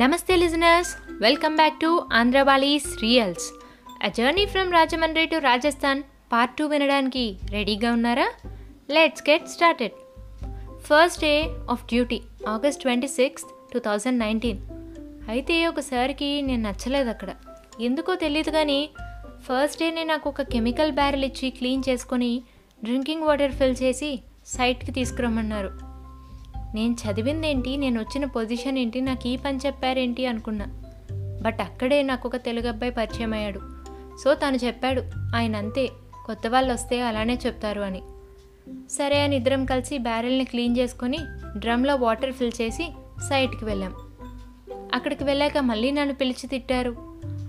నమస్తే listeners welcome back to Andhravaali's reels a journey from Rajahmundry to Rajasthan part two వినడానికి రెడీగా ఉన్నారా? Let's get started first day of duty August twenty sixth two thousand nineteen అయితే ఒకసారికి నేను నచ్చలేదు అక్కడ. ఎందుకో తెలియదు కానీ ఫస్ట్ డేనే నాకు ఒక కెమికల్ బ్యారెల్ ఇచ్చి క్లీన్ చేసుకొని డ్రింకింగ్ వాటర్ ఫిల్ చేసి సైట్కి తీసుకురమ్మన్నారు. నేను చదివింది ఏంటి నేను వచ్చిన పొజిషన్ ఏంటి? నాకు ఈ పని చెప్పారేంటి అనుకున్నా. బట్ అక్కడే నాకు ఒక తెలుగు అబ్బాయి పరిచయం అయ్యాడు. సో తను చెప్పాడు ఆయన అంతే కొత్త వాళ్ళు వస్తే అలానే చెప్తారు అని. సరే అని ఇద్దరం కలిసి బ్యారెల్ని క్లీన్ చేసుకొని డ్రమ్లో వాటర్ ఫిల్ చేసి సైట్కి వెళ్ళాం. అక్కడికి వెళ్ళాక మళ్ళీ నన్ను పిలిచి తిట్టారు.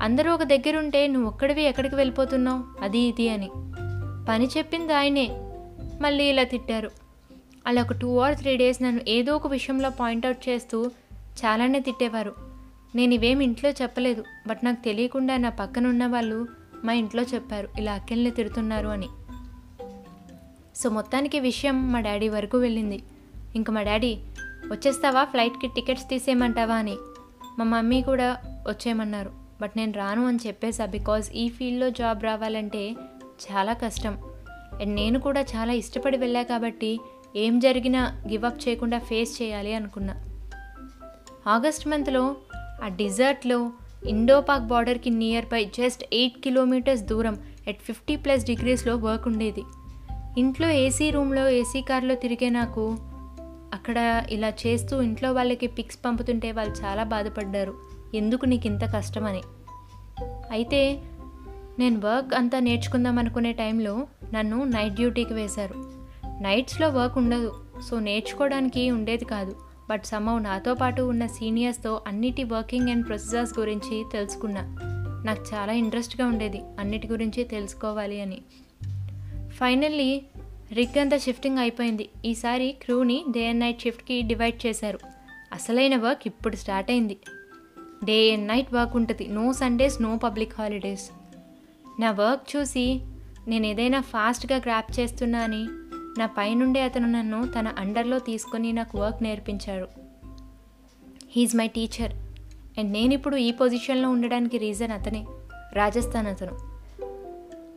అందరూ ఒక దగ్గర ఉంటే నువ్వు ఒక్కడివి ఎక్కడికి వెళ్ళిపోతున్నావు? అది ఇది అని. పని చెప్పింది ఆయనే మళ్ళీ ఇలా తిట్టారు. అలా ఒక టూ ఆర్ త్రీ డేస్ నన్ను ఏదో ఒక విషయంలో పాయింట్అవుట్ చేస్తూ చాలానే తిట్టేవారు. నేను ఇవేం ఇంట్లో చెప్పలేదు బట్ నాకు తెలియకుండా నా పక్కన ఉన్న వాళ్ళు మా ఇంట్లో చెప్పారు ఇలా అక్కెల్ని తిడుతున్నారు అని. సో మొత్తానికి విషయం మా డాడీ వరకు వెళ్ళింది. ఇంకా మా డాడీ వచ్చేస్తావా? ఫ్లైట్కి టికెట్స్ తీసేయమంటావా? అని. మా మమ్మీ కూడా వచ్చేయమన్నారు బట్ నేను రాను అని చెప్పేసా బికాజ్ ఈ ఫీల్డ్లో జాబ్ రావాలంటే చాలా కష్టం. అండ్ నేను కూడా చాలా ఇష్టపడి వెళ్ళా కాబట్టి ఏం జరిగినా గివప్ చేయకుండా ఫేస్ చేయాలి అనుకున్నా. ఆగస్ట్ మంత్లో ఆ డిజర్ట్లో ఇండోపాక్ బార్డర్కి near by just eight kilometers దూరం ఎట్ ఫిఫ్టీ ప్లస్ డిగ్రీస్లో వర్క్ ఉండేది. ఇంట్లో ఏసీ రూమ్లో ఏసీ కార్లో తిరిగే నాకు అక్కడ ఇలా చేస్తూ ఇంట్లో వాళ్ళకి పిక్స్ పంపుతుంటే వాళ్ళు చాలా బాధపడ్డారు. ఎందుకు నీకు ఇంత కష్టమని? అయితే నేను వర్క్ అంతా నేర్చుకుందాం అనుకునే టైంలో నన్ను నైట్ డ్యూటీకి వేశారు. నైట్స్లో వర్క్ ఉండదు. సో నేర్చుకోవడానికి ఉండేది కాదు. బట్ సమ్మవ్ నాతో పాటు ఉన్న సీనియర్స్తో అన్నిటి వర్కింగ్ అండ్ ప్రొసెసర్స్ గురించి తెలుసుకున్నా. నాకు చాలా ఇంట్రెస్ట్గా ఉండేది అన్నిటి గురించి తెలుసుకోవాలి అని. ఫైనల్లీ రిగ్ అంతా షిఫ్టింగ్ అయిపోయింది. ఈసారి క్రూని డే అండ్ నైట్ షిఫ్ట్కి డివైడ్ చేశారు. అసలైన వర్క్ ఇప్పుడు స్టార్ట్ అయింది. డే అండ్ నైట్ వర్క్ ఉంటుంది. No Sundays no public holidays. నా వర్క్ చూసి నేను ఏదైనా ఫాస్ట్గా గ్రాప్ చేస్తున్నా అని నా పైనుండే అతను నన్ను తన అండర్లో తీసుకొని నాకు వర్క్ నేర్పించాడు. He's my teacher. అండ్ నేను ఇప్పుడు ఈ పొజిషన్లో ఉండడానికి రీజన్ అతనే. రాజస్థాన్ అతను.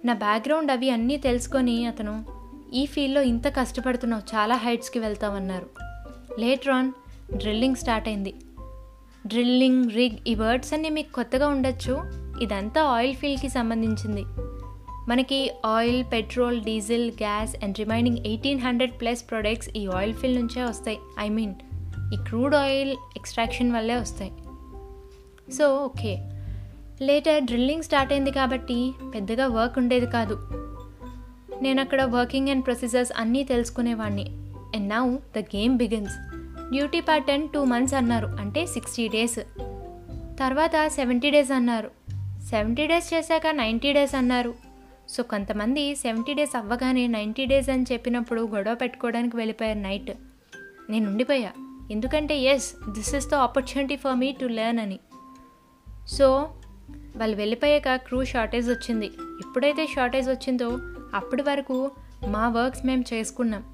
నా బ్యాక్గ్రౌండ్ అవి అన్నీ తెలుసుకొని అతను ఈ ఫీల్డ్లో ఇంత కష్టపడుతున్నావు చాలా హైట్స్కి వెళ్తామన్నారు లేటర్ ఆన్ డ్రిల్లింగ్ స్టార్ట్ అయింది. డ్రిల్లింగ్ రిగ్ ఈ వర్డ్స్ అన్నీ మీకు కొత్తగా ఉండొచ్చు. ఇదంతా ఆయిల్ ఫీల్డ్కి సంబంధించింది. మనకి oil petrol diesel gas and remaining eighteen hundred plus products ఈ ఆయిల్ ఫీల్డ్ నుంచే వస్తాయి. ఐ మీన్ ఈ క్రూడ్ ఆయిల్ ఎక్స్ట్రాక్షన్ వల్లే వస్తాయి. So okay. Later drilling start అయింది కాబట్టి పెద్దగా వర్క్ ఉండేది కాదు. నేను అక్కడ వర్కింగ్ అండ్ ప్రొసీజర్స్ అన్నీ తెలుసుకునేవాడిని and now the game begins duty pattern two months అన్నారు అంటే సిక్స్టీ డేస్. తర్వాత సెవెంటీ డేస్ అన్నారు. సెవెంటీ డేస్ చేశాక నైంటీ డేస్ అన్నారు. సో కొంతమంది సెవెంటీ డేస్ అవ్వగానే నైంటీ డేస్ అని చెప్పినప్పుడు గొడవ పెట్టుకోవడానికి వెళ్ళిపోయారు నైట్. నేను ఉండిపోయా. ఎందుకంటే yes this is the opportunity for me to learn అని. సో వాళ్ళు వెళ్ళిపోయాక క్రూ షార్టేజ్ వచ్చింది. ఎప్పుడైతే షార్టేజ్ వచ్చిందో అప్పటి వరకు మా వర్క్స్ మేము చేసుకున్నాం.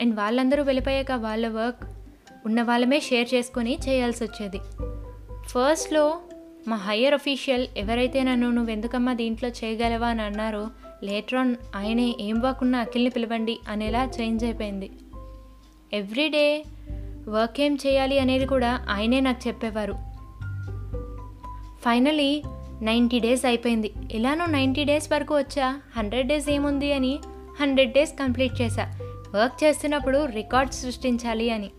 అండ్ వాళ్ళందరూ వెళ్ళిపోయాక వాళ్ళ వర్క్ ఉన్న వాళ్ళమే షేర్ చేసుకొని చేయాల్సి వచ్చేది. ఫస్ట్లో మా హయ్యర్ అఫీషియల్ ఎవరైతే నన్ను నువ్వు ఎందుకమ్మా దీంట్లో చేయగలవా అని అన్నారో లేటర్ ఆన్ ఆయనే ఏం వర్క్ అఖిల్ని పిలవండి అనేలా చేంజ్ అయిపోయింది. ఎవ్రీడే వర్క్ ఏం చేయాలి అనేది కూడా ఆయనే నాకు చెప్పేవారు. ఫైనలీ నైంటీ డేస్ అయిపోయింది. ఎలానో నైంటీ డేస్ వరకు వచ్చా? హండ్రెడ్ డేస్ ఏముంది అని హండ్రెడ్ డేస్ కంప్లీట్ చేశా. వర్క్ చేస్తున్నప్పుడు రికార్డ్ సృష్టించాలి అని.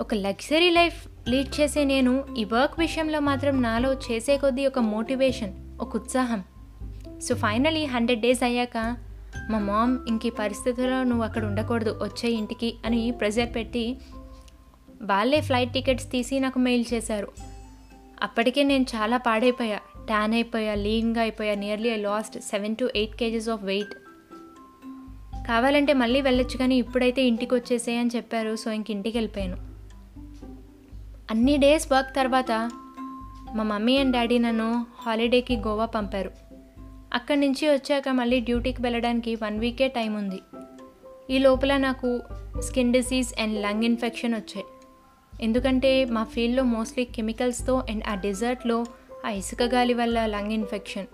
ఒక లగ్జరీ లైఫ్ లీడ్ చేసే నేను ఈ వర్క్ విషయంలో మాత్రం నాలో చేసే కొద్దీ ఒక మోటివేషన్ ఒక ఉత్సాహం. సో ఫైనలీ హండ్రెడ్ డేస్ అయ్యాక మా మామ్ ఇంక ఈ పరిస్థితుల్లో నువ్వు అక్కడ ఉండకూడదు వచ్చే ఇంటికి అని ప్రెజర్ పెట్టి వాళ్ళే ఫ్లైట్ టికెట్స్ తీసి నాకు మెయిల్ చేశారు. అప్పటికే నేను చాలా పాడైపోయా ట్యాన్ అయిపోయా లీన్గా అయిపోయా nearly I lost seven to eight kgs of weight కావాలంటే మళ్ళీ వెళ్ళొచ్చు కానీ ఇప్పుడైతే ఇంటికి వచ్చేసే అని చెప్పారు సో ఇంక ఇంటికి వెళ్ళిపోయాను. అన్ని డేస్ వర్క్ తర్వాత మా మమ్మీ అండ్ డాడీ నన్ను హాలిడేకి గోవా పంపారు. అక్కడి నుంచి వచ్చాక మళ్ళీ డ్యూటీకి వెళ్ళడానికి వన్ వీకే టైం ఉంది. ఈ లోపల నాకు skin disease and lung infection వచ్చాయి. ఎందుకంటే మా ఫీల్డ్లో మోస్ట్లీ కెమికల్స్తో అండ్ ఆ డెజర్ట్లో ఆ ఇసుక గాలి వల్ల లంగ్ ఇన్ఫెక్షన్.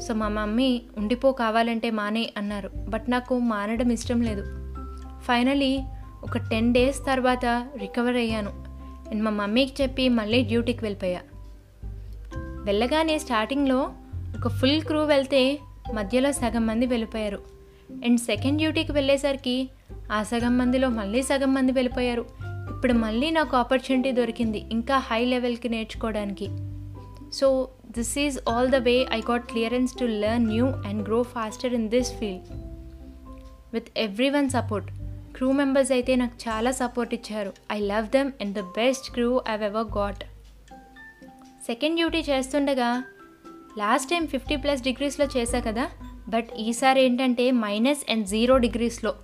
సో మా మమ్మీ ఉండిపో కావాలంటే మానే అన్నారు. బట్ నాకు మానడం ఇష్టం లేదు. ఫైనలీ ఒక టెన్ డేస్ తర్వాత రికవర్ అయ్యాను. అండ్ మా మమ్మీకి చెప్పి మళ్ళీ డ్యూటీకి వెళ్ళిపోయా. వెళ్ళగానే స్టార్టింగ్లో ఒక ఫుల్ క్రూ వెళ్తే మధ్యలో సగం మంది వెళ్ళిపోయారు. అండ్ సెకండ్ డ్యూటీకి వెళ్ళేసరికి ఆ సగం మందిలో మళ్ళీ సగం మంది వెళ్ళిపోయారు. ఇప్పుడు మళ్ళీ నాకు ఆపర్చునిటీ దొరికింది ఇంకా హై లెవెల్కి నేర్చుకోవడానికి. So this is all the way I got clearance to learn new and grow faster in this field. With everyone support. Crew members అయితే నాకు చాలా సపోర్ట్ ఇచ్చారు. I love them and the best crew I've ever got second duty చేస్తుండగా last time fifty plus డిగ్రీస్లో చేశా కదా but ఈసారి ఏంటంటే మైనస్ అండ్ జీరో డిగ్రీస్లో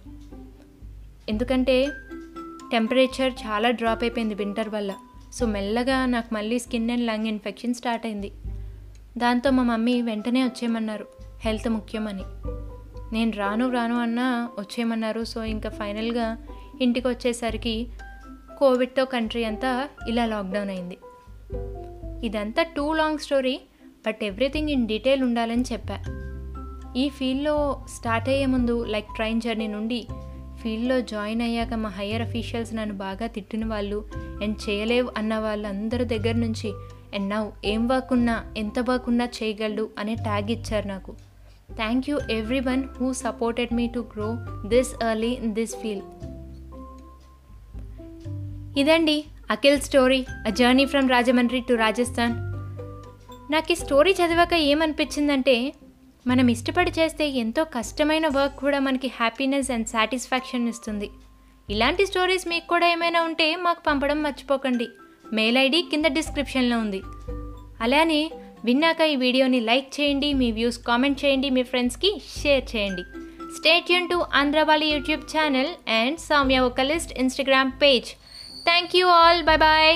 ఎందుకంటే టెంపరేచర్ చాలా డ్రాప్ అయిపోయింది వింటర్ వల్ల. సో మెల్లగా నాకు మళ్ళీ skin and lung infection start అయింది. దాంతో మా మమ్మీ వెంటనే వచ్చేయమన్నారు హెల్త్ ముఖ్యమని. నేను రాను రాను అన్నా వచ్చేయమన్నారు. సో ఇంకా ఫైనల్గా ఇంటికి వచ్చేసరికి కోవిడ్తో కంట్రీ అంతా ఇలా లాక్డౌన్ అయింది. ఇదంతా too long story but everything in detail ఉండాలని చెప్పా. ఈ ఫీల్డ్లో స్టార్ట్ అయ్యే ముందు లైక్ ట్రైన్ జర్నీ నుండి ఫీల్డ్లో జాయిన్ అయ్యాక మా హయ్యర్ అఫీషియల్స్ నన్ను బాగా తిట్టిన వాళ్ళు అండ్ చేయలేవు అన్న వాళ్ళందరి దగ్గర నుంచి అండ్ ఏం వర్క్ ఉన్నా ఎంత వర్క్ ఉన్నా చేయగలడు అనే ట్యాగ్ ఇచ్చారు నాకు. Thank you everyone who supported me to grow this early in this field ఇదండి Akhil story a journey from Rajahmundry to Rajasthan నాకు ఈ స్టోరీ చదివాక ఏమనిపించిందంటే మనం ఇష్టపడి చేస్తే ఎంతో కష్టమైన వర్క్ కూడా మనకి హ్యాపీనెస్ అండ్ సాటిస్ఫాక్షన్ ఇస్తుంది. ఇలాంటి స్టోరీస్ మీకు కూడా ఏమైనా ఉంటే మాకు పంపడం మర్చిపోకండి. మెయిల్ ఐడి కింద డిస్క్రిప్షన్లో ఉంది. అలానే విన్నాక ఈ వీడియోని లైక్ చేయండి మీ వ్యూస్ కామెంట్ చేయండి మీ ఫ్రెండ్స్కి షేర్ చేయండి. Stay Yoon to Andhravaali YouTube channel and Soumya ఒకలిస్ట్ Instagram page thank you all bye bye